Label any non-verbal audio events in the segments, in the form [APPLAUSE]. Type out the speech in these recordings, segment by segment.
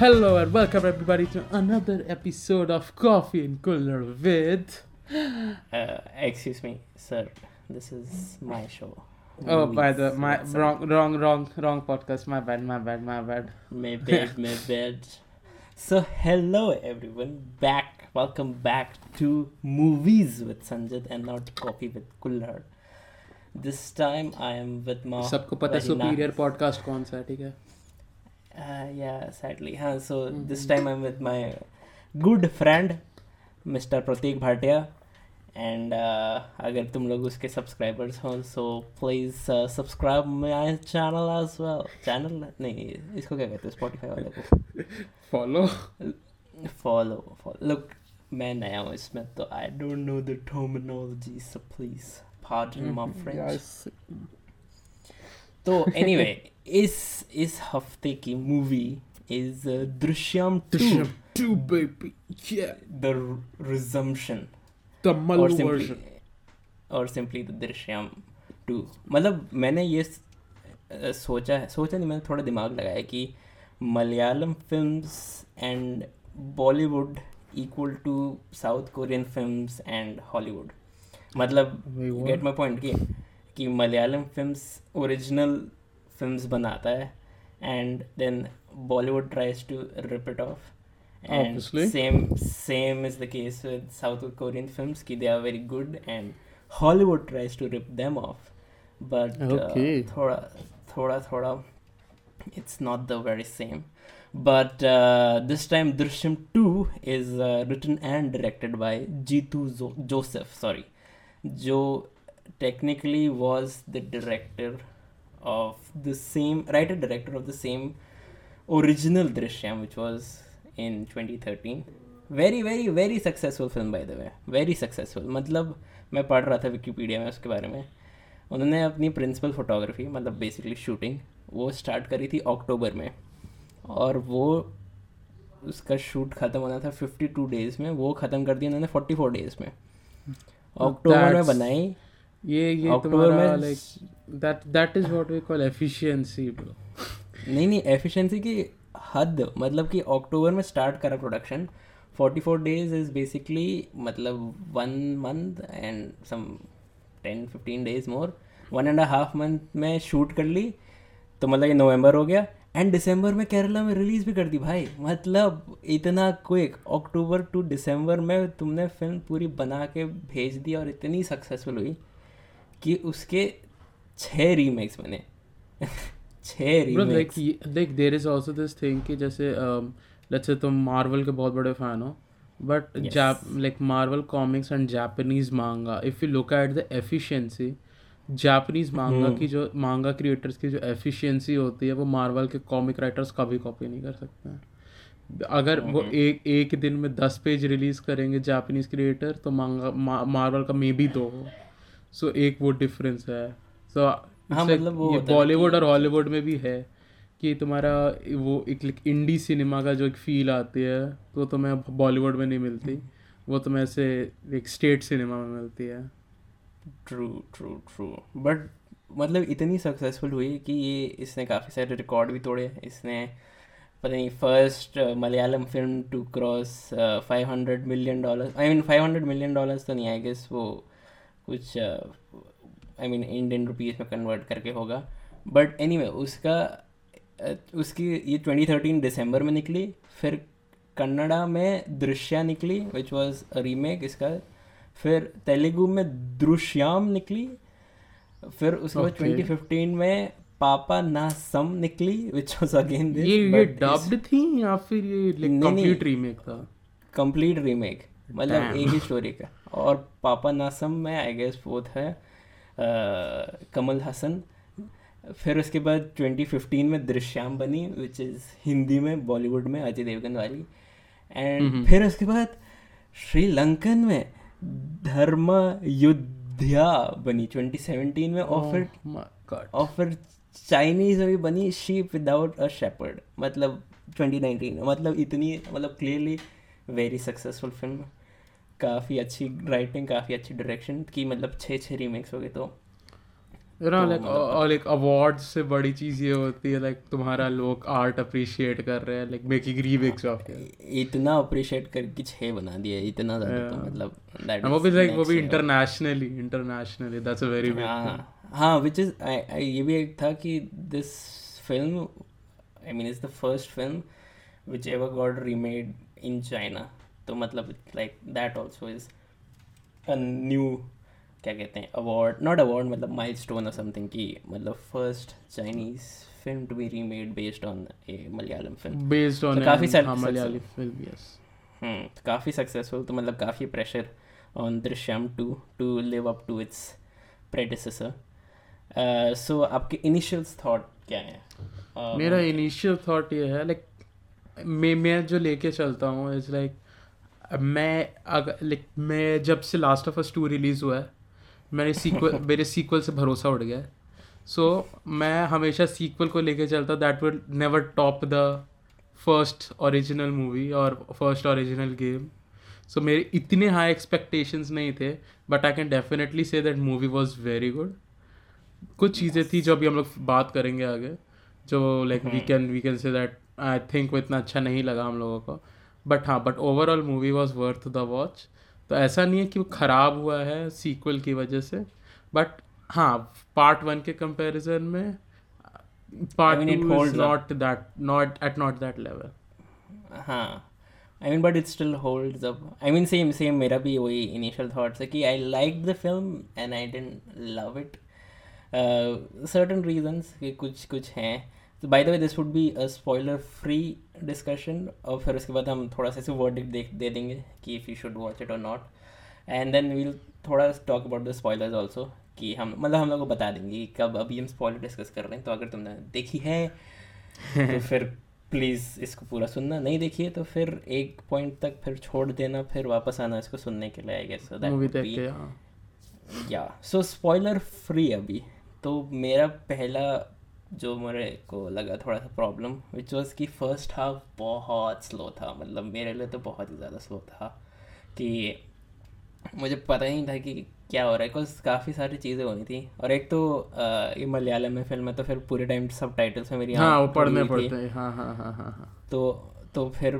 Hello and welcome everybody to another episode of Coffee and Cooler with. [GASPS] Uh, excuse me, sir. This is my show. Oh, by the Movies my with wrong, wrong, wrong, wrong podcast. My bad, my bad, my bad. My [LAUGHS] bad, my bad. So, hello everyone. Back. Welcome back to Movies with Sanjit and not Coffee with Kullard. This time I am with my. सबको पता है very nice- superior podcast कौन सा है ठीक है Uh, yeah, sadly. Huh? So, mm-hmm. this time I'm with my good friend, Mr. Pratik Bhatia. And अगर तुम लोग उसके सब्सक्राइबर्स हो so please subscribe my channel as well channel नहीं इसको क्या कहते हैं स्पॉटिफाई वाले को फॉलो फॉलो फॉलो लुक मैं नया हूँ इसमें तो I don't know the terminology so please pardon. My French तो एनीवे इस इस हफ़्ते की movie is Drishyam Drishyam 2 2 baby. Yeah. The resumption और Malu सिंपली और सिंपली द दृश्यम टू मतलब मैंने ये सोचा है सोचा नहीं मैंने थोड़ा दिमाग लगाया कि Malayalam films and Bollywood equal to south Korean films and Hollywood मतलब गेट माई पॉइंट कि कि मलयालम फ़िल्म ओरिजिनल फ़िल्म बनाता है and then Bollywood tries to repeat off and same same is the case with south Korean film की they are very good and Hollywood tries to rip them off but थोड़ा थोड़ा थोड़ा it's not the very same but this time Drishyam two is written and directed by Jeethu Joseph sorry जो technically was the director of the same writer director of the same original drishyam which was in 2013 very very very successful film by the way very successful मतलब मैं पढ़ रहा था Wikipedia में उसके बारे में उन्होंने अपनी प्रिंसिपल फोटोग्राफी मतलब बेसिकली शूटिंग वो स्टार्ट करी थी अक्टूबर में और वो उसका शूट ख़त्म होना था 52 डेज़ में वो ख़त्म कर दिया उन्होंने 44 डेज़ में अक्टूबर में बनाई ये ये अक्टूबर तुम्हारा like that that is what we call efficiency bro नहीं नहीं एफिशिएंसी की हद मतलब कि अक्टूबर में स्टार्ट करा प्रोडक्शन 44 डेज़ इज़ बेसिकली मतलब one month and some 10 15 days more one and half month में शूट कर ली तो मतलब ये नवंबर हो गया एंड दिसंबर में केरला में रिलीज़ भी कर दी भाई। मतलब इतना क्विक अक्टूबर टू दिसंबर में तुमने फ़िल्म पूरी बना के भेज दी और इतनी सक्सेसफुल हुई। कि उसके छः रीमेक्स बने छः remakes like there is also this thing कि जैसे लेट्स से तुम मार्वल के बहुत बड़े फ़ैन हो but. JAP like Marvel comics and Japanese manga if you look at the efficiency Japanese manga. की जो मांगा क्रिएटर्स की जो एफिशिएंसी होती है वो मार्वल के कॉमिक राइटर्स कभी कॉपी नहीं कर सकते हैं अगर वो। एक एक दिन में दस पेज रिलीज़ करेंगे जापानीज क्रिएटर तो मांगा मार्वल का मे बी दो हो सो एक वो डिफरेंस है। सो हाँ, मतलब वो ये बॉलीवुड और हॉलीवुड में भी है कि तुम्हारा वो एक इंडी सिनेमा का जो एक फील आती है तो तुम्हें बॉलीवुड में नहीं मिलती। वो तुम्हें ऐसे एक स्टेट सिनेमा में मिलती है। ट्रू ट्रू ट्रू बट मतलब इतनी सक्सेसफुल हुई कि ये इसने काफ़ी सारे रिकॉर्ड भी तोड़े। इसने पता नहीं first Malayalam film to cross five hundred million dollar I mean five hundred million dollars तो नहीं आई गेस वो कुछ आई मीन इंडियन रुपीज़ में कन्वर्ट करके होगा बट एनी anyway, उसका उसकी ये 2013 दिसंबर में निकली फिर कन्नड़ा में दृश्या निकली विच वॉज़ रीमेक इसका फिर तेलुगु में दृश्याम निकली फिर उसके बाद Okay. 2015 में पापा ना सम निकली विच वाज अगेन ये ये डब्ड थी या फिर ये लाइक। कंप्लीट रीमेक था कंप्लीट रीमेक मतलब. एक ही स्टोरी का और पापा नासम में आई गेस वो था कमल हसन। फिर उसके बाद 2015 में दृश्याम बनी विच इज़ हिंदी में बॉलीवुड में अजय देवगन वाली। एंड। फिर उसके बाद श्रीलंकन में धर्म युद्धा बनी 2017 में। और Oh फिर और फिर चाइनीज़ में भी बनी शीप विदाउट अ शेपर्ड मतलब 2019 में मतलब इतनी मतलब क्लियरली वेरी सक्सेसफुल फ़िल्म काफ़ी अच्छी राइटिंग काफ़ी अच्छी डायरेक्शन की मतलब छः छः रीमेक्स हो गए तो। तो लाइक मतलब- और लाइक अवार्ड से बड़ी चीज़ ये होती है लाइक तुम्हारा लोग आर्ट अप्रिशिएट कर रहे हैं लाइक मेकिंग रीमेक्स ऑफ़ इतना अप्रिशिएट करके छः बना दिया इतना ज़्यादा तो मतलब वो भी लाइक वो भी internationally internationally that's a very हाँ हाँ विच इज़ ये भी एक था कि this film I mean is the first film which ever got remade in China तो मतलब like that also is a new क्या कहते हैं अवार्ड नॉट अवार्ड मतलब माइल स्टोन और समथिंग की मतलब first Chinese film to be remade based on a Malayalam film based on काफ़ी मलयाली फ़िल्म यस हम्म काफ़ी सक्सेसफुल तो मतलब काफ़ी pressure on Drishyam two to live up to its predecessor so आपके initials thought क्या है? Uh, मेरा initial thought ये है लाइक मैं मैं जो लेके चलता हूँ इज़ लाइक मैं अगर लाइक मैं जब से Last of Us two release हुआ है मेरे सीक्वल [LAUGHS] मेरे सीक्वल से भरोसा उड़ गया है। सो मैं हमेशा सीक्वल को लेके चलता that will never top the first original movie और फ़र्स्ट ओरिजिनल गेम सो मेरे इतने हाई एक्सपेक्टेशंस नहीं थे but I can definitely say that movie was very good कुछ चीज़ें थी जो अभी हम लोग बात करेंगे आगे जो like we can we can say that I think वो इतना अच्छा नहीं लगा हम लोगों को। बट हाँ but overall movie was worth the watch तो ऐसा नहीं है कि वो ख़राब हुआ है सीक्वल की वजह से बट हाँ पार्ट वन के कंपैरिजन में part two is holds not that not at not that level हाँ I mean but it still holds up I mean same same मेरा भी वही इनिशियल थॉट्स है कि I like the film and I didn't love it certain reasons कि कुछ कुछ हैं तो by the way this would be a spoiler free discussion और फिर उसके बाद हम थोड़ा सा ऐसे वर्डिक देख दे देंगे कि if you should watch it और नॉट एंड देन वील थोड़ा talk about the spoilers also कि हम मतलब हम लोग को बता देंगे कि कब अभी हम स्पॉइलर डिस्कस कर रहे हैं। तो अगर तुमने देखी है तो [LAUGHS] फिर प्लीज़ इसको पूरा सुनना। नहीं देखिए तो फिर एक पॉइंट तक फिर छोड़ देना फिर वापस आना इसको सुनने के लिए आई गेस सो दैट या सो स्पॉइलर फ्री अभी। तो मेरा पहला जो मेरे को लगा थोड़ा सा प्रॉब्लम विच वॉज़ कि फ़र्स्ट हाफ़ बहुत स्लो था। मतलब मेरे लिए तो बहुत ही ज़्यादा स्लो था कि मुझे पता ही नहीं था कि क्या हो रहा है। बिकॉज़ काफ़ी सारी चीज़ें होनी थी। और एक तो ये मलयालम में फ़िल्म है तो फिर पूरे टाइम सब टाइटल्स में मेरी हाँ वो पढ़ने। पड़ते हैं। हाँ हाँ हाँ हाँ हाँ। तो तो फिर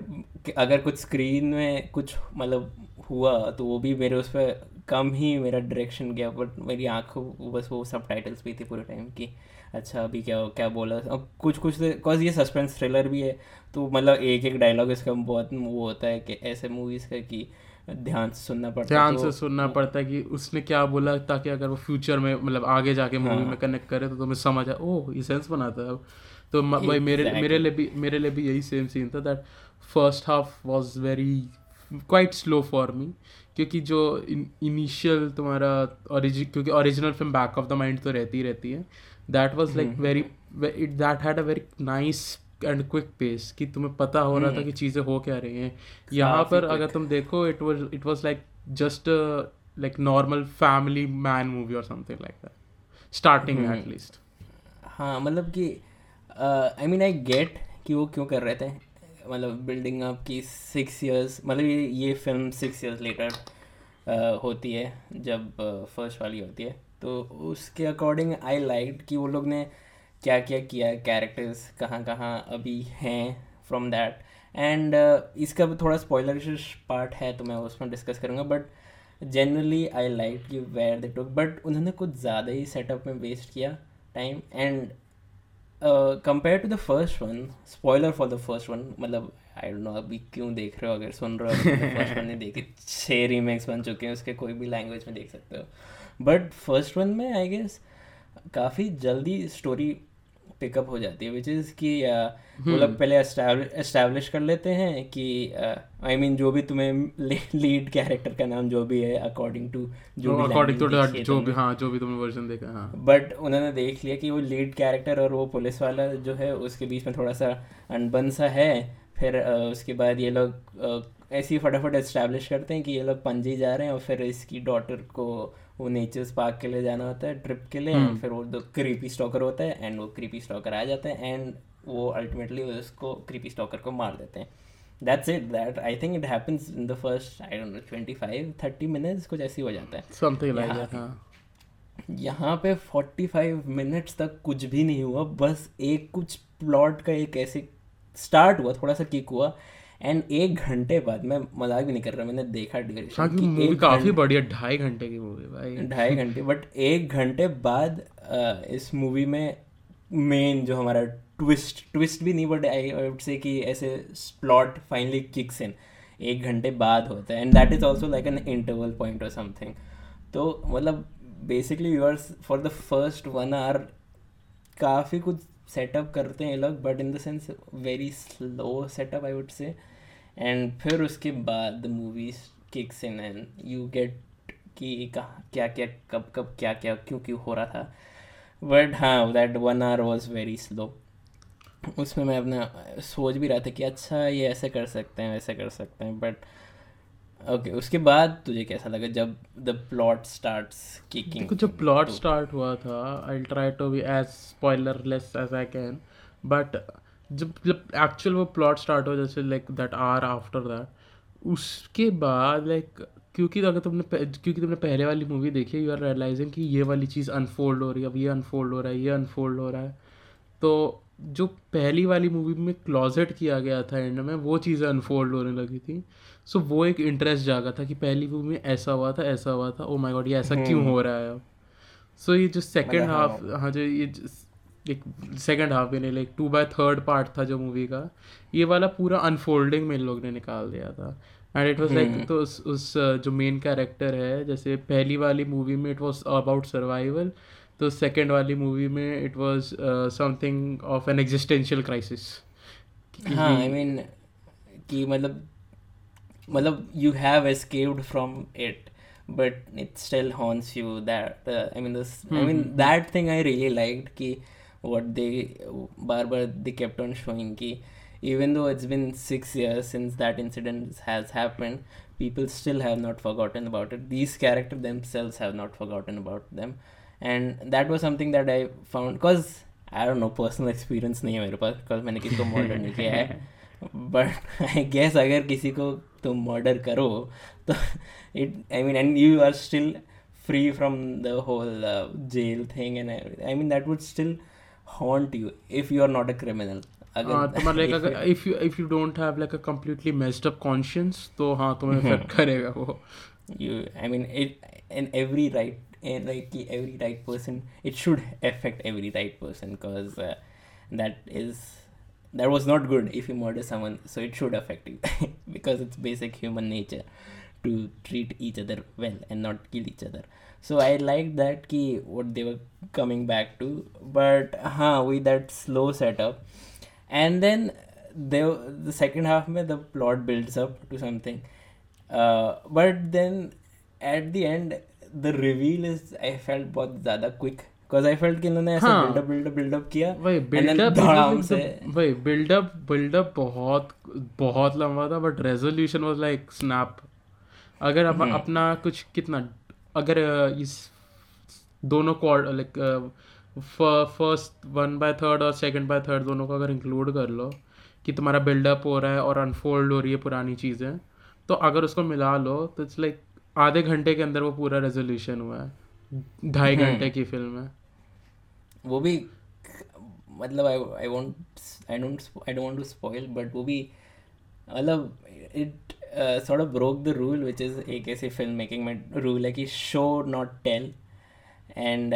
अगर कुछ स्क्रीन में कुछ मतलब हुआ तो वो भी मेरे उस पर कम ही मेरा डायरेक्शन गया बट मेरी आँखों बस वो सब टाइटल्स भी थी पूरे टाइम की। अच्छा अभी क्या क्या बोला? अब कुछ कुछ बिकॉज़ ये सस्पेंस थ्रिलर भी है तो मतलब एक एक डायलॉग इसका बहुत वो होता है कि ऐसे मूवीज़ का कि ध्यान से सुनना पड़ता है ध्यान तो से सुनना पड़ता है कि उसने क्या बोला ताकि अगर वो फ्यूचर में मतलब आगे जाके मूवी हाँ। में कनेक्ट करे तो तुम्हें समझ आए ओह ये सेंस बनाता है तो भाई मेरे मेरे लिए भी मेरे लिए भी यही सेम सीन था that first half was very quite slow for me क्योंकि जो इनिशियल तुम्हारा ओरिजिन क्योंकि original film back of the mind तो रहती ही रहती है that was like. Very it that had a very nice and quick pace कि तुम्हें पता हो रहा था। कि चीज़ें हो क्या रही हैं यहाँ पर अगर तुम देखो it was it was like just like normal family man movie और something like that starting hmm. At least हाँ मतलब कि आई मीन आई गेट कि वो क्यों कर रहे थे मतलब बिल्डिंग अप की सिक्स इयर्स मतलब ये ये फ़िल्म सिक्स इयर्स लेटर होती है जब फ़र्स्ट वाली होती है तो उसके अकॉर्डिंग आई लाइक कि वो लोग ने क्या क्या किया कैरेक्टर्स कहाँ कहाँ अभी हैं फ्रॉम दैट एंड इसका भी थोड़ा स्पॉयलर पार्ट है तो मैं उसमें डिस्कस करूँगा बट जनरली आई लाइक कि वेयर दे टुक बट उन्होंने कुछ ज़्यादा ही सेटअप में वेस्ट किया time and compare to the first one spoiler for the first one मतलब आई डोंट नो अभी क्यों देख रहे हो? अगर सुन रहे हो फ़र्स्ट वन नहीं देखे। छः रीमेक्स बन चुके हैं उसके कोई भी लैंग्वेज में देख सकते हो। बट फ़र्स्ट वन में आई गेस काफ़ी जल्दी स्टोरी पिकअप हो जाती है विच इज़ कि वो लोग पहले एस्टैब्लिश कर लेते हैं कि आई मीन जो भी तुम्हें लीड कैरेक्टर का नाम जो भी है अकॉर्डिंग टू जो भी अकॉर्डिंग टू जो भी हाँ जो भी तुमने वर्जन देखा हाँ। बट उन्होंने देख लिया कि वो लीड कैरेक्टर और वो पुलिस वाला जो है उसके बीच में थोड़ा सा अनबन सा है। फिर उसके बाद ये लोग ऐसे ही फटाफट इस्टेब्लिश करते हैं कि ये लोग पंजी जा रहे हैं और फिर इसकी डॉटर को वो नेचर्स पार्क के लिए जाना होता है ट्रिप के लिए हम्म। फिर वो दो क्रीपी स्टॉकर होता है एंड वो क्रीपी स्टॉकर आ जाते हैं एंड वो अल्टीमेटली उसको क्रीपी स्टॉकर को मार देते हैं। That's it that I think it happens in the first I don't know twenty five thirty minutes कुछ ऐसे ही हो जाता है। समथिंग लाइक दैट हाँ। यहाँ पे 45 मिनट्स तक कुछ भी नहीं हुआ बस एक कुछ प्लॉट का एक ऐसे स्टार्ट हुआ थोड़ा सा किक हुआ एंड एक घंटे बाद मैं मज़ाक भी नहीं कर रहा मैंने देखा हाँ ड्यूरेशन कि कि मूवी काफ़ी बढ़िया ढाई घंटे की मूवी भाई। ढाई घंटे बट एक घंटे बाद इस मूवी में मेन जो हमारा ट्विस्ट ट्विस्ट भी नहीं बट आई वुड से कि ऐसे प्लॉट फाइनली किक्स इन एक घंटे बाद होता है and that is also like an interval point और समथिंग तो मतलब basically you are for the first one hour काफ़ी कुछ सेटअप करते हैं लोग but in the sense very slow setup I would say and फिर उसके बाद the movie kicks in and you get कि कहाँ, क्या क्या, कब कब, क्या क्या, क्यों क्यों हो रहा था. बट हाँ that one hour was very slow उसमें मैं अपना सोच भी रहा था कि अच्छा ये ऐसे कर सकते हैं, वैसे कर सकते हैं बट ओके उसके बाद तुझे कैसा लगा जब द प्लॉट स्टार्ट्स किकिंग देखो जब प्लॉट स्टार्ट हुआ था I try to be as spoilerless as I can but जब जब एक्चुअल वो प्लॉट स्टार्ट हो जैसे like that or after that उसके बाद लाइक क्योंकि अगर तुमने क्योंकि तुमने पहले वाली मूवी देखी यू आर रियलाइजिंग कि ये वाली चीज़ अनफोल्ड हो रही है अब ये अनफोल्ड हो रहा है ये अनफोल्ड हो रहा है। तो जो पहली वाली मूवी में क्लॉजेट किया गया था एंड में वो चीज़ें अनफोल्ड होने लगी थी। सो so, वो एक इंटरेस्ट जागा था कि पहली मूवी में ऐसा हुआ था ऐसा हुआ था। ओ माय गॉड ये ऐसा क्यों हो रहा है? अब सो ये जो सेकंड मतलब हाफ़ हाँ। हाँ जो ये एक सेकंड हाफ़ भी नहीं like two by third part था जो मूवी का। ये वाला पूरा अनफोल्डिंग में इन लोग ने निकाल दिया था। एंड इट वॉज़ लाइक तो उस उस जो मेन कैरेक्टर है जैसे पहली वाली मूवी में इट वॉज़ अबाउट सर्वाइवल तो सेकेंड वाली मूवी में it was something of an existential crisis हाँ आई मीन कि मतलब मतलब you have escaped from it but it still haunts you that I mean I mean that thing I really like कि what they बार बार they kept on showing की even though it's been six years since that incident has happen people still have not for forgotten about it these character themselves have not for forgotten about them and that was something that I found because I are no personal experience नहीं है मेरे पास because मैंने किसको modern किया है। [LAUGHS] But I guess अगर किसी को तुम मर्डर करो तो it I mean and you are still free from the whole jail thing and I mean that would still haunt you if you are not a criminal हाँ [LAUGHS] अगर तुम्हारा like अगर if you if you don't have like a completely messed up conscience तो हाँ तुम्हें [LAUGHS] effect करेगा वो। You i mean it in every right in like ki every right person it should affect every right person because uh, that was not good if you murder someone so it should affect you. [LAUGHS] Because it's basic human nature to treat each other well and not kill each other. So i like that key what they were coming back to. But huh with that slow setup. And then they, the second half mein, the plot builds up to something. Uh, but then at the end the reveal is i felt both zyada quick. Because I felt कि इन्होंने ऐसा build up build up build up किया वही buildup धड़ाम से वही buildup buildup बहुत बहुत लंबा था but resolution was like snap अगर अप, हम्म। अपना कुछ कितना अगर इस दोनों क्वार like first one by third और सेकंड बाय थर्ड दोनों को अगर इंक्लूड कर लो कि तुम्हारा बिल्डअप हो रहा है और अनफोल्ड हो रही है पुरानी चीज़ें तो अगर उसको मिला लो तो इट्स लाइक आधे घंटे के अंदर वो पूरा रेजोल्यूशन हुआ है ढाई हम्म। घंटे की फ़िल्म है वो भी मतलब I I want I don't I don't to spoil but वो भी मतलब it sort of broke the rule which is एक ऐसे फ़िल्म मेकिंग में रूल है कि show not tell and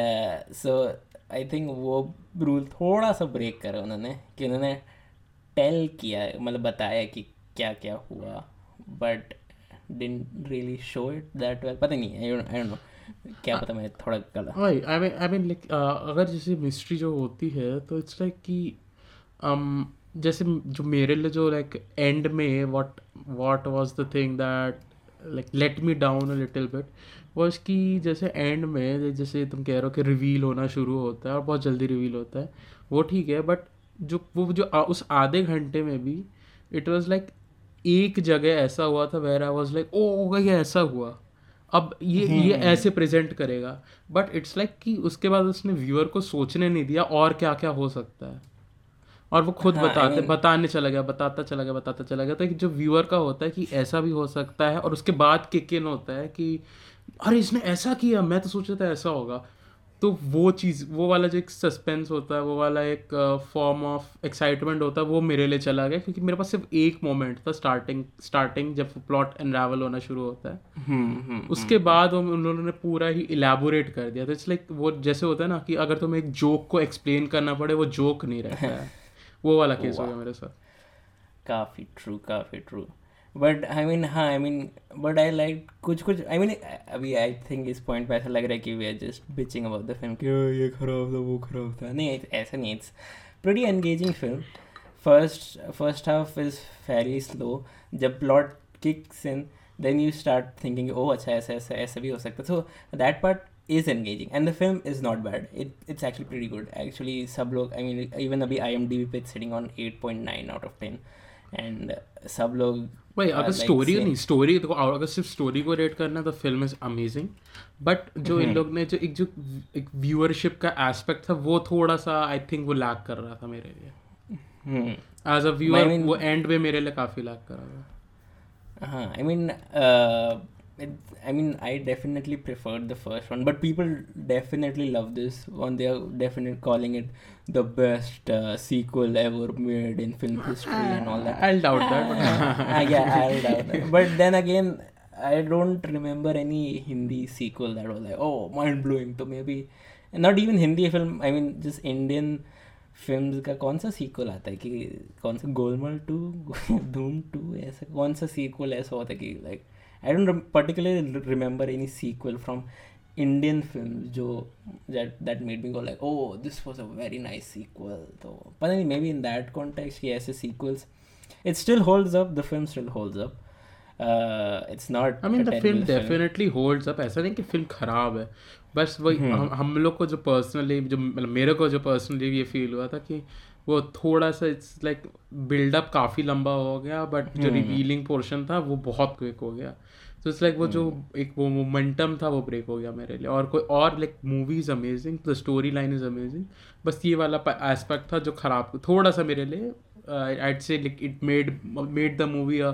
so I think वो रूल थोड़ा सा ब्रेक करा उन्होंने, कि उन्होंने टेल किया मतलब बताया कि क्या क्या हुआ but didn't really show it that well पता नहीं आई डोंट नो क्या पता मैं थोड़ा गला वही I mean I mean like अगर जैसे मिस्ट्री जो होती है तो इट्स लाइक कि um, जैसे जो मेरे लिए जो लाइक एंड में what what was the thing that like let me down a little bit was कि जैसे एंड में जैसे तुम कह रहे हो कि रिवील होना शुरू होता है और बहुत जल्दी रिवील होता है वो ठीक है बट जो वो जो आ, उस आधे घंटे में भी इट वाज लाइक एक जगह ऐसा हुआ था where I was like oh ये ऐसा हुआ। अब ये ये ऐसे प्रेजेंट करेगा। बट इट्स लाइक कि उसके बाद उसने व्यूअर को सोचने नहीं दिया और क्या क्या हो सकता है। और वो खुद हाँ, I बताते mean- बताने चला गया बताता चला गया बताता चला गया। तो जो व्यूअर का होता है कि ऐसा भी हो सकता है और उसके बाद किक इन होता है कि अरे इसने ऐसा किया। मैं तो सोचा था ऐसा होगा। तो वो चीज़ वो वाला जो एक सस्पेंस होता है वो वाला एक फॉर्म ऑफ़ एक्साइटमेंट होता है वो मेरे लिए चला गया क्योंकि मेरे पास सिर्फ़ एक मोमेंट था स्टार्टिंग स्टार्टिंग जब प्लॉट अनरावल होना शुरू होता है। हम्म हम्म उसके बाद वो उन्होंने पूरा ही इलेबोरेट कर दिया तो इट्स लाइक वो जैसे होता है ना कि अगर तुम्हें एक जोक को एक्सप्लेन करना पड़े वो जोक नहीं रहता है। [LAUGHS] वो वाला केस हो गया मेरे साथ। काफ़ी ट्रू काफ़ी ट्रू बट आई मीन हाँ I mean but I like कुछ कुछ आई मीन अभी आई थिंक इस पॉइंट पे ऐसा लग रहा है कि we are just bitching about the film कि "Oh, ये खराब था वो खराब था। नहीं ऐसा नहीं it's pretty engaging film first first half is fairly slow जब plot kicks in then you start thinking oh अच्छा ऐसा ऐसा ऐसा भी हो सकता है। So that part is engaging and the film is not bad. It it's actually pretty good. Actually सब लोग I mean even अभी IMDb पे it's sitting on 8.9 out of 10 and uh, सब लोग भाई अगर स्टोरी नहीं स्टोरी देखो अगर सिर्फ़ स्टोरी को रेट करना तो फ़िल्म इज़ अमेजिंग बट जो इन लोग ने जो एक जो एक व्यूअरशिप का एस्पेक्ट था वो थोड़ा सा आई थिंक वो लैक कर रहा था मेरे लिए. एज अ व्यूअर वो एंड में मेरे लिए काफ़ी लैक कर रहा था. हाँ आई I mean, uh, I mean, I definitely preferred the first one, but people definitely love this one. They are definitely calling it the best uh, sequel ever made in film history and all that. I'll doubt that. [LAUGHS] Ah, yeah, I'll doubt that. But then again, I don't remember any Hindi sequel that was like, oh, mind blowing. So maybe, not even Hindi film. I mean, just Indian films का कौन सा sequel आता है कि कौन सा Golmaal two Dhoom two ऐसा कौन सा सीक्वल ऐसा होता है कि like I don't particularly remember any sequel from Indian film जो that that made me go like oh this was a very nice sequel तो पता नहीं maybe in that context कि ऐसे sequels it still holds up the film still holds up uh, it's not the terrible film film. Holds up ऐसा नहीं कि film खराब है बस वही हम्म। हम हम लोग को जो पर्सनली जो मतलब मेरे को जो पर्सनली ये फील हुआ था कि वो थोड़ा सा इट्स लाइक बिल्डअप काफ़ी लंबा हो गया बट जो हम्म। रिवीलिंग पोर्शन था वो बहुत क्विक हो गया तो इट्स लाइक वो जो हम्म। एक वो मोमेंटम था वो ब्रेक हो गया मेरे लिए और कोई और like movie is amazing the story line is amazing बस ये वाला एस्पेक्ट था जो खराब थोड़ा सा मेरे लिए I'd say like it made made the movie a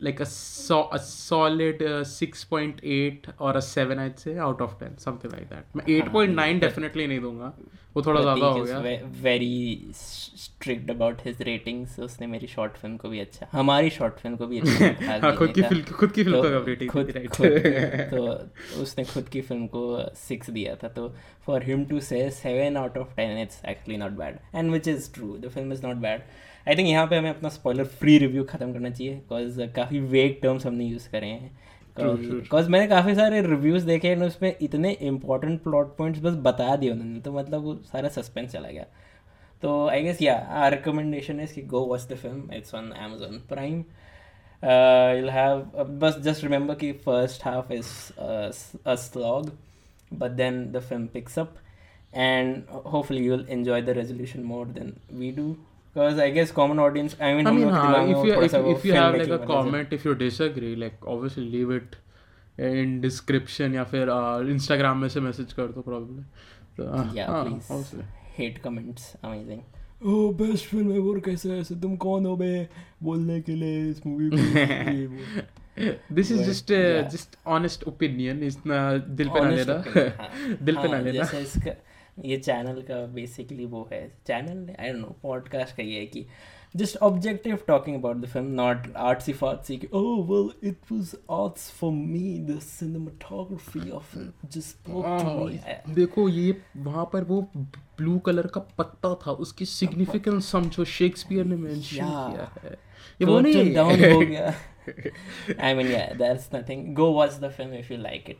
like a, so, a solid uh, 6.8 or a 7 I'd say out of 10 something like that. मैं 8.9 definitely नहीं दूँगा। वो थोड़ा ज़्यादा हो गया। Very strict about his ratings उसने मेरी शॉर्ट फ़िल्म को भी अच्छा हमारी शॉर्ट फ़िल्म को भी अच्छा [LAUGHS] हाँ खुद की फ़िल्म खुद की फ़िल्म तो को रेटिंग खुद राइट तो उसने खुद की फ़िल्म को सिक्स दिया था तो for him to say seven out of ten it's actually not bad and which is true the film is not bad I think यहाँ पे हमें अपना स्पॉइलर फ्री रिव्यू ख़त्म करना चाहिए बिकॉज़ काफ़ी वेग टर्म्स हमने यूज़ करे हैं। बिकॉज़ मैंने काफ़ी सारे रिव्यूज़ देखे हैं उसमें इतने इंपॉर्टेंट प्लॉट पॉइंट्स बस बता दिए उन्होंने तो मतलब वो सारा सस्पेंस चला गया। तो I guess yeah our recommendation is कि go watch the film it's on Amazon Prime you'll have uh, but just remember कि first half is uh, a slog but then the film picks up and hopefully you'll enjoy the resolution more than we do. Because I guess common audience I mean I mean हाँ, if you if, if you have like a comment if you disagree like obviously leave it in description या फिर uh, Instagram में से message कर दो probably तो uh, yeah हाँ, please obviously. hate comments amazing oh best film ever कैसे ऐसे तुम कौन हो बे बोलने के लिए इस मूवी को this is But, just uh, yeah. just honest opinion इस ना दिल पे ना लेना हाँ। दिल पे ना हाँ, लेना जैसे इसका ये चैनल का बेसिकली वो है channel I don't know podcast का ये है कि just objective talking about the film not artsy fartsy कि ओह well it was arts for me the cinematography of it just देखो ये वहाँ पर वो ब्लू कलर का पत्ता था उसकी सिग्निफिकेंस समझो शेक्सपियर ने मेंशन. किया है ये वो नहीं डाउन हो गया [LAUGHS] I mean, yeah, that's nothing. Go watch the film if you like it.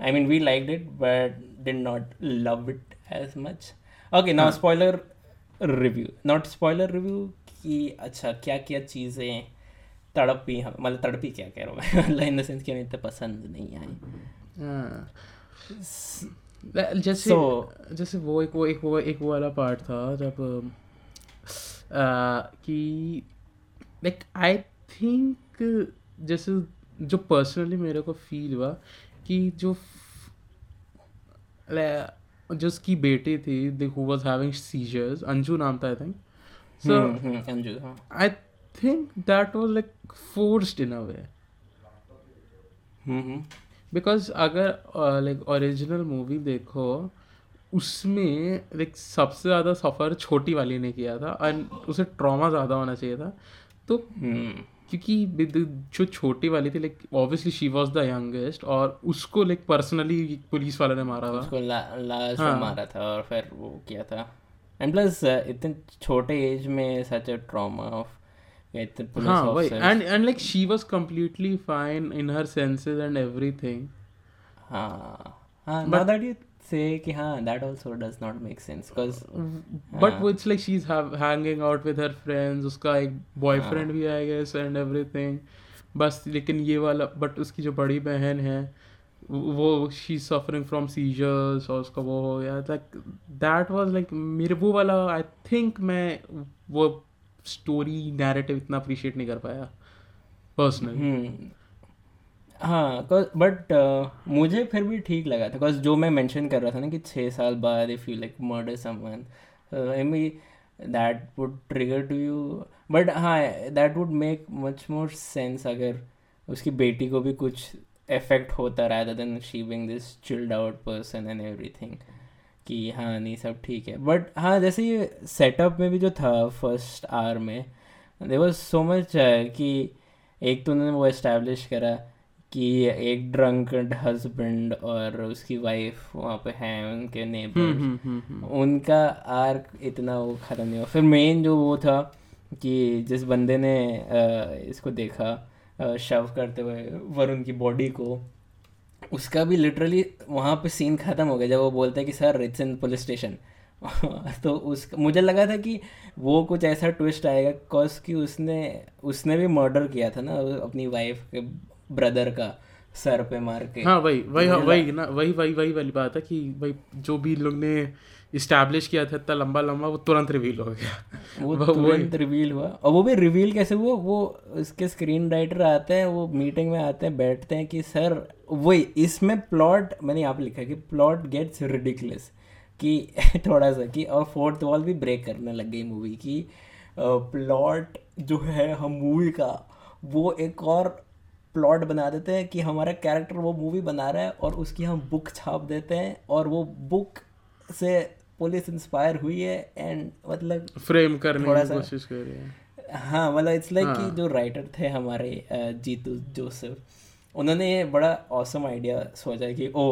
I mean, we liked it, but did not love it as much. Okay, now हाँ. spoiler review. Not spoiler review कि अच्छा क्या क्या चीज़ें तड़पी हम मतलब तड़पी क्या कह रहा हूँ मैं [LAUGHS] मतलब इन द सेंस कि हमें इतना पसंद नहीं आई हाँ। जैसे So- जैसे वो एक वो एक वो एक वो वाला पार्ट था जब आ, कि लाइक आई थिंक जैसे जो पर्सनली मेरे को फील हुआ कि जो like, जो बेटी थी who was having seizures Anju नाम था I think so Anju I think that was like forced in a way because अगर लाइक ओरिजिनल मूवी देखो उसमें लाइक सबसे ज़्यादा सफ़र छोटी वाली ने किया था एंड उसे ट्रॉमा ज़्यादा होना चाहिए था तो हम्म। क्योंकि जो छोटी वाली थी like obviously she was the youngest और उसको लाइक पर्सनली पुलिस वाले ने मारा था उसको ला, लास्ट हाँ। मारा था और फिर वो किया था। एंड प्लस इतने छोटे एज में सच अ ट्रॉमा ऑफ़ इतने पुलिस हाँ वही। And and like she was completely fine in her senses and everything हाँ। हाँ now that you say कि हाँ that also does not make sense because but हाँ। वो it's like she is hanging out with her friends उसका एक boyfriend हाँ। भी आई गेस एंड एवरीथिंग बस लेकिन ये वाला बट उसकी जो बड़ी बहन है वो शी सफरिंग फ्रॉम सीजर्स और उसका वो हो गया। लाइक दैट वाज लाइक मेरे वो वाला आई थिंक मैं वो स्टोरी नैरेटिव इतना अप्रिशिएट नहीं कर पाया पर्सनली हाँ बट मुझे फिर भी ठीक लगा था। बिकॉज़ जो मैं मेंशन कर रहा था ना कि छः साल बाद if you like murder someone may that would trigger to you but हाँ that would make much more sense अगर उसकी बेटी को भी कुछ इफ़ेक्ट होता rather than she being this chilled out person and everything कि हाँ नहीं, सब ठीक है। बट हाँ जैसे ये सेटअप में भी जो था फ़र्स्ट आर में देर वॉज़ सो मच कि एक तो उन्होंने वो इस्टेब्लिश करा कि एक ड्रंकड हस्बैंड और उसकी वाइफ वहाँ पे हैं उनके नेबर उनका आर्क इतना वो ख़त्म नहीं हुआ। फिर मेन जो वो था कि जिस बंदे ने इसको देखा शव करते हुए वरुण की बॉडी को उसका भी लिटरली वहाँ पे सीन ख़त्म हो गया जब वो बोलते हैं कि sir it's in police station तो उस मुझे लगा था कि वो कुछ ऐसा ट्विस्ट आएगा कॉज कि उसने उसने भी मर्डर किया था ना अपनी वाइफ के ब्रदर का सर पे मार के हाँ वही वही हाँ, वही ना वही वही वही वाली बात है कि भाई जो भी लोग ने इस्टेब्लिश किया था इतना लंबा लंबा वो तुरंत रिवील हो गया। वो [LAUGHS] तुरंत रिवील हुआ। और वो भी रिवील कैसे हुआ? वो उसके स्क्रीन राइटर आते हैं वो मीटिंग में आते हैं बैठते हैं कि सर वही इसमें प्लॉट मैंने यहाँ पे लिखा कि प्लॉट गेट्स रिडिकुलस कि [LAUGHS] थोड़ा सा कि और फोर्थ वॉल भी ब्रेक करने लग गई मूवी की। प्लॉट जो है हम मूवी का वो एक और प्लॉट बना देते हैं कि हमारा कैरेक्टर वो मूवी बना रहा है और उसकी हम बुक छाप देते हैं और वो बुक से पुलिस इंस्पायर हुई है एंड मतलब फ्रेम करने थोड़ा की सा- कोशिश कर रहे हैं हाँ मतलब इट्स लाइक कि हाँ। जो राइटर थे हमारे जीतू जोसेफ उन्होंने ये बड़ा औसम आइडिया सोचा कि ओ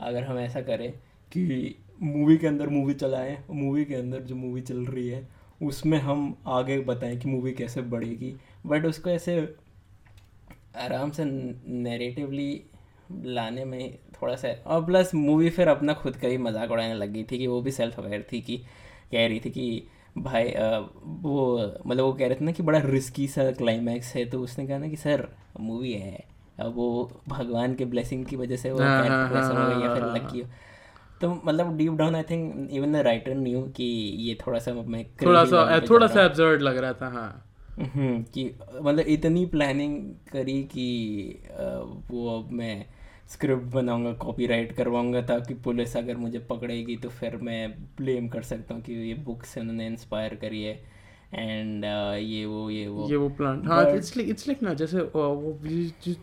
अगर हम ऐसा करें कि मूवी के अंदर मूवी चलाएँ मूवी के अंदर जो मूवी चल रही है उसमें हम आगे बताएँ कि मूवी कैसे बढ़ेगी बट उसको ऐसे आराम से नैरेटिवली लाने में थोड़ा सा और प्लस मूवी फिर अपना खुद का ही मज़ाक उड़ाने लग थी कि वो भी सेल्फ अवेयर थी कि कह रही थी कि भाई वो मतलब वो कह रहे थे ना कि बड़ा रिस्की सा क्लाइमैक्स है तो उसने कहा ना कि सर मूवी है अब वो भगवान के ब्लेसिंग की वजह से वो हाँ, हाँ, कैरेक्टर हो गई या हाँ, फिर हाँ, लकी हो। तो मतलब deep down I think even the writer knew कि ये थोड़ा सा मैं थोड़ा सा थोड़ा सा एब्जर्ड लग रहा था हाँ हूँ। कि मतलब इतनी प्लानिंग करी कि वो अब मैं स्क्रिप्ट बनाऊँगा कॉपीराइट करवाऊँगा ताकि पुलिस अगर मुझे पकड़ेगी तो फिर मैं ब्लेम कर सकता हूँ कि ये बुक से उन्होंने इंस्पायर करी है। एंड ये वो ये वो। ये वो प्लान हाँ इट्स लाइक इट्स लाइक ना जैसे वो जो-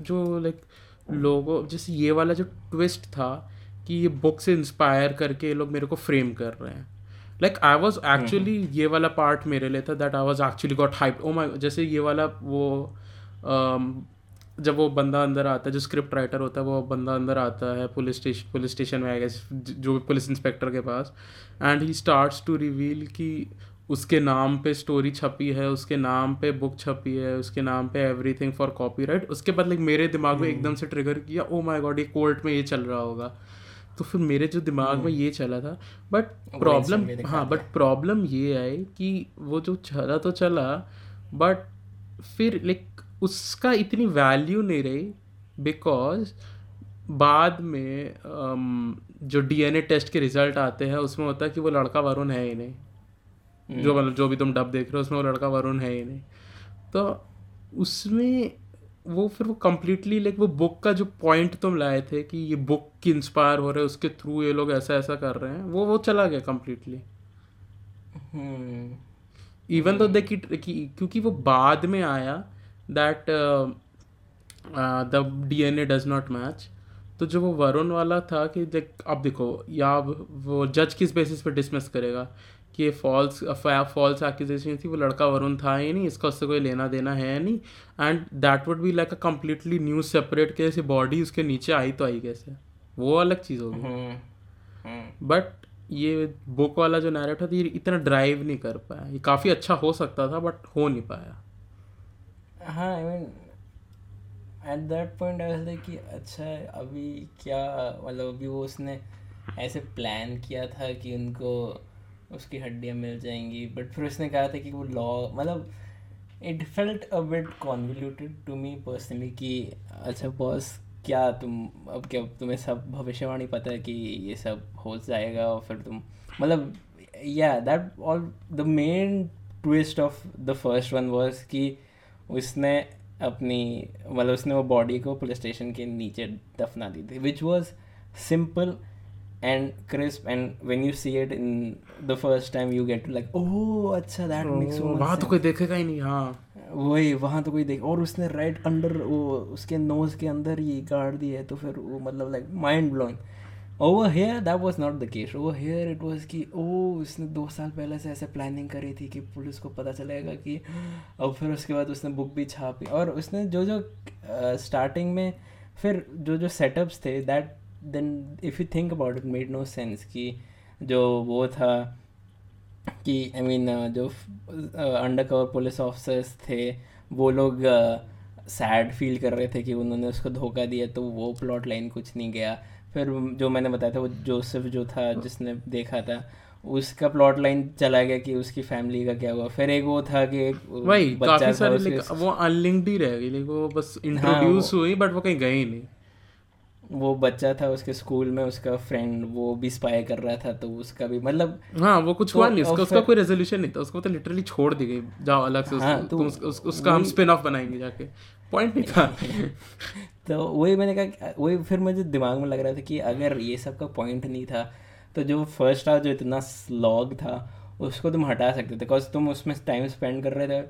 जो लाइक लोगों जैसे ये वाला जो ट्विस्ट था कि ये बुक से इंस्पायर करके ये लोग मेरे को फ्रेम कर रहे हैं। लाइक आई वॉज़ एक्चुअली ये वाला पार्ट मेरे लिए था that I was actually got hype oh my जैसे ये वाला वो um, जब वो बंदा अंदर आता है जो स्क्रिप्ट राइटर होता है वो बंदा अंदर आता है पुलिस स्टेशन पुलिस स्टेशन में आएगा जो भी पुलिस इंस्पेक्टर के पास and he starts to reveal कि उसके नाम पे स्टोरी छपी है उसके नाम पे बुक छपी है उसके नाम पे एवरीथिंग फॉर कॉपीराइट उसके बाद लाइक मेरे दिमाग में एकदम से ट्रिगर किया ओ माय गॉड ये कोर्ट में ये चल रहा होगा। तो फिर मेरे जो दिमाग में ये चला था बट प्रॉब्लम हाँ बट प्रॉब्लम ये आई कि वो जो चला तो चला बट फिर लाइक उसका इतनी वैल्यू नहीं रही बिकॉज़ बाद में um, जो डीएनए टेस्ट के रिज़ल्ट आते हैं उसमें होता है कि वो लड़का वरुण है ही नहीं। जो मतलब जो भी तुम डब देख रहे हो उसमें वो लड़का वरुण है ही नहीं। तो उसमें वो फिर वो कम्प्लीटली लाइक वो बुक का जो पॉइंट तुम लाए थे कि ये बुक की इंस्पायर हो रहे हैं उसके थ्रू ये लोग ऐसा ऐसा कर रहे हैं वो वो चला गया कम्प्लीटली इवन तो देखी क्योंकि वो बाद में आया that the D N A does not match तो जो वो वरुण वाला था कि देख अब देखो या वो जज किस बेसिस पे डिसमिस करेगा? कि ये फॉल्स फॉल्स एक्यूजेशन थी वो लड़का वरुण था ही नहीं इसका उससे कोई लेना देना है नहीं। And that would be like a completely news separate कैसे बॉडी उसके नीचे आई तो आई कैसे? वो अलग चीज़ होगी हम्म, हम्म। बट ये बुक वाला जो नैरेट था ये इतना ड्राइव नहीं कर पाया। ये काफ़ी अच्छा हो सकता था बट हो नहीं पाया। हाँ I mean at that point I was like कि अच्छा अभी क्या मतलब अभी वो उसने ऐसे प्लान किया था कि उनको उसकी हड्डियाँ मिल जाएँगी। बट फिर उसने कहा था कि वो लॉ मतलब it felt a bit convoluted to me personally कि अच्छा बॉस क्या तुम, अब क्या तुम्हें सब भविष्यवाणी पता है कि ये सब हो जाएगा और फिर तुम मतलब या that all the main twist of the first one was कि उसने अपनी मतलब उसने वो बॉडी को पुलिस स्टेशन के नीचे दफना दी थी which was simple and crisp and when you see it in the first time you get like oh अच्छा दैट मेक्स सो वहाँ तो कोई देखेगा ही नहीं हाँ। वही वहाँ तो कोई देख और उसने राइट अंडर वो उसके नोज़ के अंदर ये गाड़ दिया है तो फिर वो मतलब like mind blowing over here that was not the case over here it was कि ओ उसने दो साल पहले से ऐसे प्लानिंग करी थी कि पुलिस को पता चलेगा कि और फिर उसके बाद उसने बुक भी छापी. और उसने जो जो स्टार्टिंग में फिर जो जो सेटअप्स थे that then if you think about it made no sense कि जो वो था कि आई मीन जो अंडर कवर पुलिस ऑफिसर्स थे वो लोग सैड uh, फील कर रहे थे कि उन्होंने उसको धोखा दिया तो वो प्लॉट लाइन कुछ नहीं गया। फिर जो मैंने बताया था वो जोसेफ जो था जिसने देखा था उसका प्लॉट लाइन चला गया कि उसकी फैमिली का क्या हुआ। फिर एक वो था कि एक वही बच्चा काफ़ी था सारे उसके वो अनलिंक्ड ही रह गई वो बस इंट्रोड्यूस हाँ, हुई बट वो कहीं गई नहीं। वो बच्चा था उसके स्कूल में उसका फ्रेंड वो भी स्पाई कर रहा था तो उसका भी मतलब हाँ वो कुछ तो हुआ नहीं उसका उसका कोई रेजोल्यूशन नहीं था उसको तो लिटरली छोड़ दी गई जाओ अलग से हाँ, तो उस, उस, उसका हम स्पिन ऑफ़ बनाएँगे जाके। पॉइंट नहीं था। [LAUGHS] तो वही मैंने कहा वही फिर मुझे दिमाग में लग रहा था कि अगर ये सब का पॉइंट नहीं था तो जो फ़र्स्ट हाफ़ जो इतना स्लॉग था उसको तुम हटा सकते थे बिकॉज़ तुम उसमें टाइम स्पेंड कर रहे थे।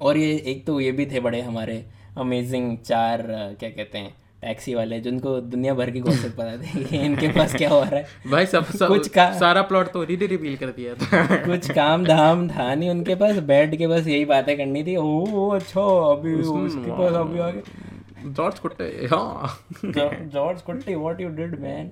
और ये एक तो ये भी थे बड़े हमारे अमेजिंग चार क्या कहते हैं टैक्सी वाले जिनको दुनिया भर की गोसिप पता थी कि इनके पास क्या हो रहा है। भाई सब सब कुछ का- सारा प्लॉट तो रीडी रिवील कर दिया था। कुछ काम धाम था नहीं उनके पास बैठ के बस यही बातें करनी थी। ओ अच्छा अभी उसके पास अभी आगे। जॉर्ज कुट्टे हाँ। जॉर्ज कुट्टी व्हाट यू डिड मैन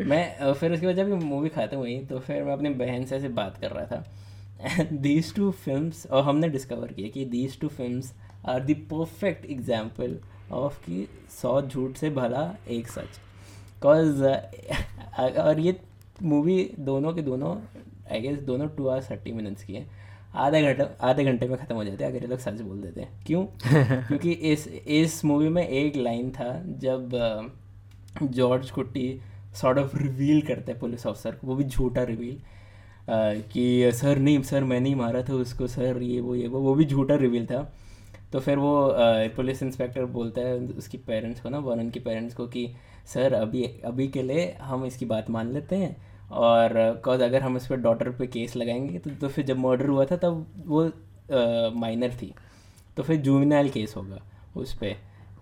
मैं फिर उसके बाद जब मूवी खत्म हुई तो फिर मैं अपनी बहन से ऐसे बात कर रहा था। दीज टू फ़िल्म और हमने डिस्कवर किया कि these two films are the perfect example of कि सौ झूठ से भला एक सच। बिकॉज़ और ये मूवी दोनों के दोनों आई गेस दोनों टू आवर्स थर्टी मिनट्स की है। आधे घंटे आधे घंटे में ख़त्म हो जाते हैं अगर ये लोग सच बोल देते हैं। क्यों? [LAUGHS] क्योंकि इस इस मूवी में एक लाइन था जब George Kutty sort of reveal करते हैं पुलिस ऑफिसर को वो भी झूठा रिवील कि सर नहीं सर मैं नहीं मारा था उसको सर ये वो ये वो वो भी झूठा रिवील था। तो फिर वो पुलिस इंस्पेक्टर बोलता है उसकी पेरेंट्स को ना वरुण की पेरेंट्स को कि सर अभी अभी के लिए हम इसकी बात मान लेते हैं और कॉज अगर हम इस पर डॉटर पे केस लगाएँगे तो, तो फिर जब मर्डर हुआ था तब वो माइनर थी। तो फिर जुविनाइल केस होगा उस पर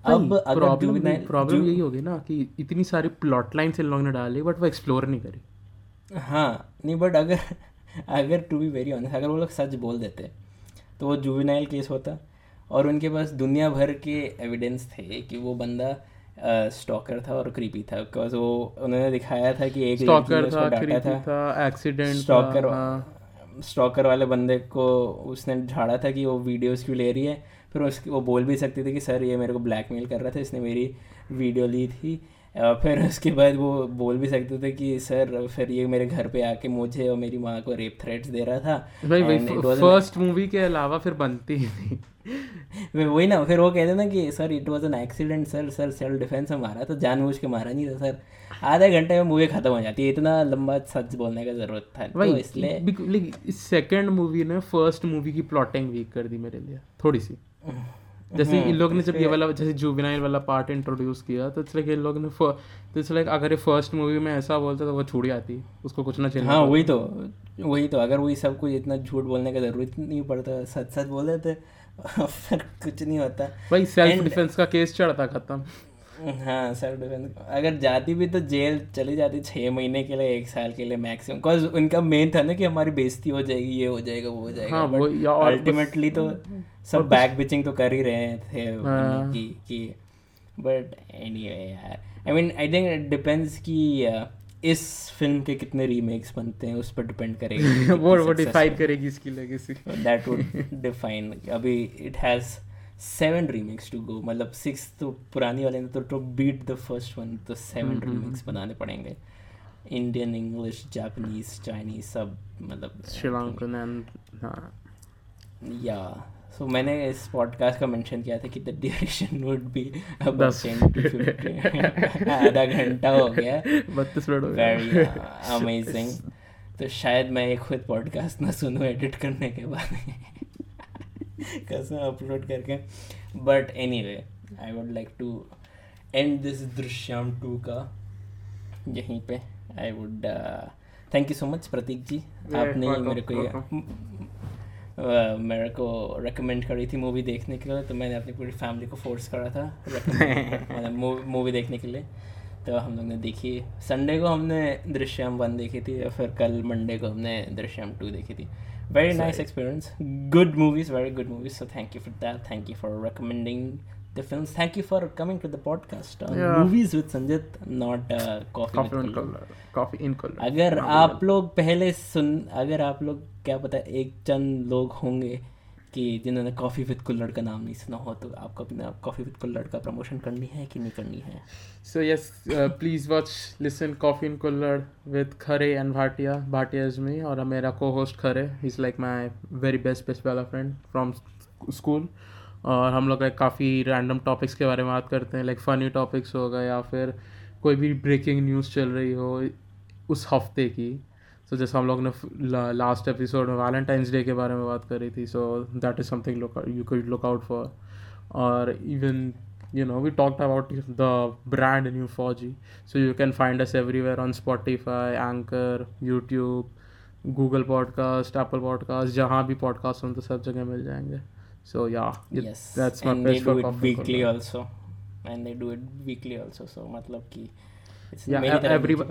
अब अगर प्रॉब्लम प्रॉब्लम यही होगी ना कि इतनी सारी प्लॉट लाइन्स इन लोगों ने डाली बट वो एक्सप्लोर नहीं करी। हाँ नहीं बट अगर [LAUGHS] अगर टू बी वेरी ऑनेस्ट अगर वो लोग सच बोल देते तो वो जुविनाइल केस होता। और उनके पास दुनिया भर के एविडेंस थे कि वो बंदा स्टॉकर था और क्रीपी था। बिकॉज़ वो उन्होंने दिखाया था कि एक स्टॉकर था डाटा था। एक्सीडेंट स्टॉकर स्टॉकर वाले बंदे को उसने झाड़ा था कि वो वीडियोस क्यों ले रही है। फिर उसकी वो बोल भी सकती थी कि सर ये मेरे को ब्लैकमेल कर रहा था इसने मेरी वीडियो ली थी। फिर [LAUGHS] उसके बाद वो बोल भी सकते थे कि सर फिर ये मेरे घर पे आके मुझे और मेरी माँ को रेप थ्रेट्स दे रहा था. भाई भाई फ़र्स्ट मूवी के अलावा फिर बनती ही नहीं। [LAUGHS] वही ना फिर वो कहते ना कि sir it was an accident sir sir self defence में मारा तो जानबूझ के मारा नहीं था सर। आधे घंटे में मूवी खत्म हो जाती है इतना लंबा सच बोलने का ज़रूरत था। तो इसलिए सेकंड मूवी ने फ़र्स्ट मूवी की प्लॉटिंग वीक कर दी मेरे लिए थोड़ी सी। [LAUGHS] जैसे इन लोग ने जब ये वाला जैसे जुबिनाइल वाला पार्ट इंट्रोड्यूस किया तो इट्स लाइक इन लोग ने तो इट्स लाइक अगर ये फ़र्स्ट मूवी में ऐसा बोलता तो वो छूट जाती उसको कुछ ना चाहिए। हाँ वही तो वही तो अगर वही सब कुछ इतना झूठ बोलने का ज़रूरत नहीं पड़ता सच सच बोल देते [LAUGHS] कुछ नहीं होता। भाई सेल्फ डिफेंस का केस चढ़ता खत्म। हाँ सेल्फ डिफेंस। अगर जाती भी तो जेल चली जाती छः महीने के लिए एक साल के लिए मैक्सिमम। बिकॉज़ उनका मेन था ना कि हमारी बेइज्जती हो जाएगी ये हो जाएगा वो हो जाएगा। हाँ, वो अल्टीमेटली तो सब बैक बिचिंग तो कर ही रहे थे हाँ। कि कि। बट एनीवे यार। I mean I think it depends कि uh, इस फ़िल्म के कितने रीमेक्स बनते हैं उस पर डिपेंड करेगी [LAUGHS] वो वो डिफाइन करेगी इसकी लेगेसी दैट वुड डिफाइन अभी it has seven remakes to go मतलब सिक्स तो पुरानी वाले ने तो to beat the first one तो सेवन हम्म, रीमेक्स बनाने पड़ेंगे। इंडियन इंग्लिश जापानीज चाइनीज़ सब मतलब श्रीलंकन एंड हाँ। या सो मैंने इस पॉडकास्ट का मेंशन किया था कि द ड्यूरेशन वुड बी दस [LAUGHS] आधा घंटा हो गया। बत्तीस मिनट हो वेरी अमेजिंग [LAUGHS] तो शायद मैं ये खुद पॉडकास्ट ना सुनूं एडिट करने के बाद। कसम अपलोड करके। But anyway I would like to end this Drishyam two का यहीं पे। I would thank you so much Prateek ji. आपने मेरे को ये मेरे को रेकमेंड करी थी मूवी देखने के लिए तो मैंने अपनी पूरी फैमिली को फोर्स करा था [LAUGHS] मतलब मूवी देखने के लिए। तो हम लोग ने देखी संडे को हमने दृश्यम वन देखी थी और फिर कल मंडे को हमने दृश्यम टू देखी थी। Very nice experience good movies very good movies so thank you for that thank you for recommending the films thank you for coming to the podcast Yeah. Movies with Sanjit not coffee coffee in colour coffee in colour अगर आप लोग पहले सुन अगर आप लोग क्या पता एक चंद लोग होंगे कि जिन्होंने कॉफ़ी विद कुल्लड़ का नाम नहीं सुना हो तो आपको अपना कॉफ़ी विद कुल्लड़ का प्रमोशन करनी है कि नहीं करनी है? So yes please watch listen coffee in in Kullad Khare and Bhatia Bhatia is me, और मेरा को host Khare He's like my very best best वाला फ्रेंड from स्कूल और हम लोग काफ़ी रैंडम टॉपिक्स के बारे में बात करते हैं लाइक फ़नी टॉपिक्स हो गए या फिर कोई भी ब्रेकिंग न्यूज़ चल रही हो उस हफ़्ते की। सो जैसे हम लोग ने लास्ट एपिसोड में वैलेंटाइंस डे के बारे में बात करी थी so that is something you could look out for और even you know we talked about the brand new Fauji so you can find us everywhere on Spotify Anchor YouTube Google podcast Apple podcast जहाँ भी podcast हों तो सब जगह मिल जाएँगे। So that's weekly also and they do it weekly also so मतलब कि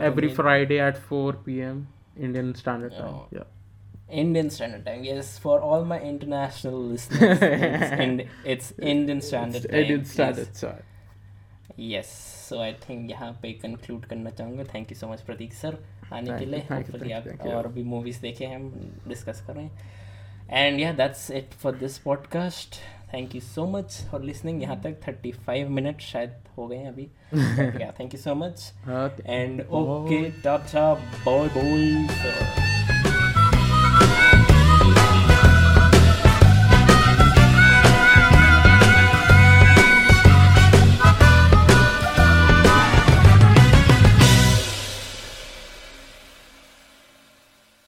every Friday at four P M Indian Standard Time Oh. yeah Indian Standard Time yes for all my international listeners it's, Ind- it's Indian Standard it's Time Indian Standard yes. Time yes so I think यहाँ पे conclude करना चाहूँगा thank you so much Prateek sir आने के लिए Hopefully आप और भी मूवीज़ देखे हैं हम डिस्कस कर रहे हैं एंड या that's it for this podcast thank you so much for listening यहाँ तक थर्टी फाइव मिनट शायद हो गए हैं अभी। Thank you so much and okay tata bye bye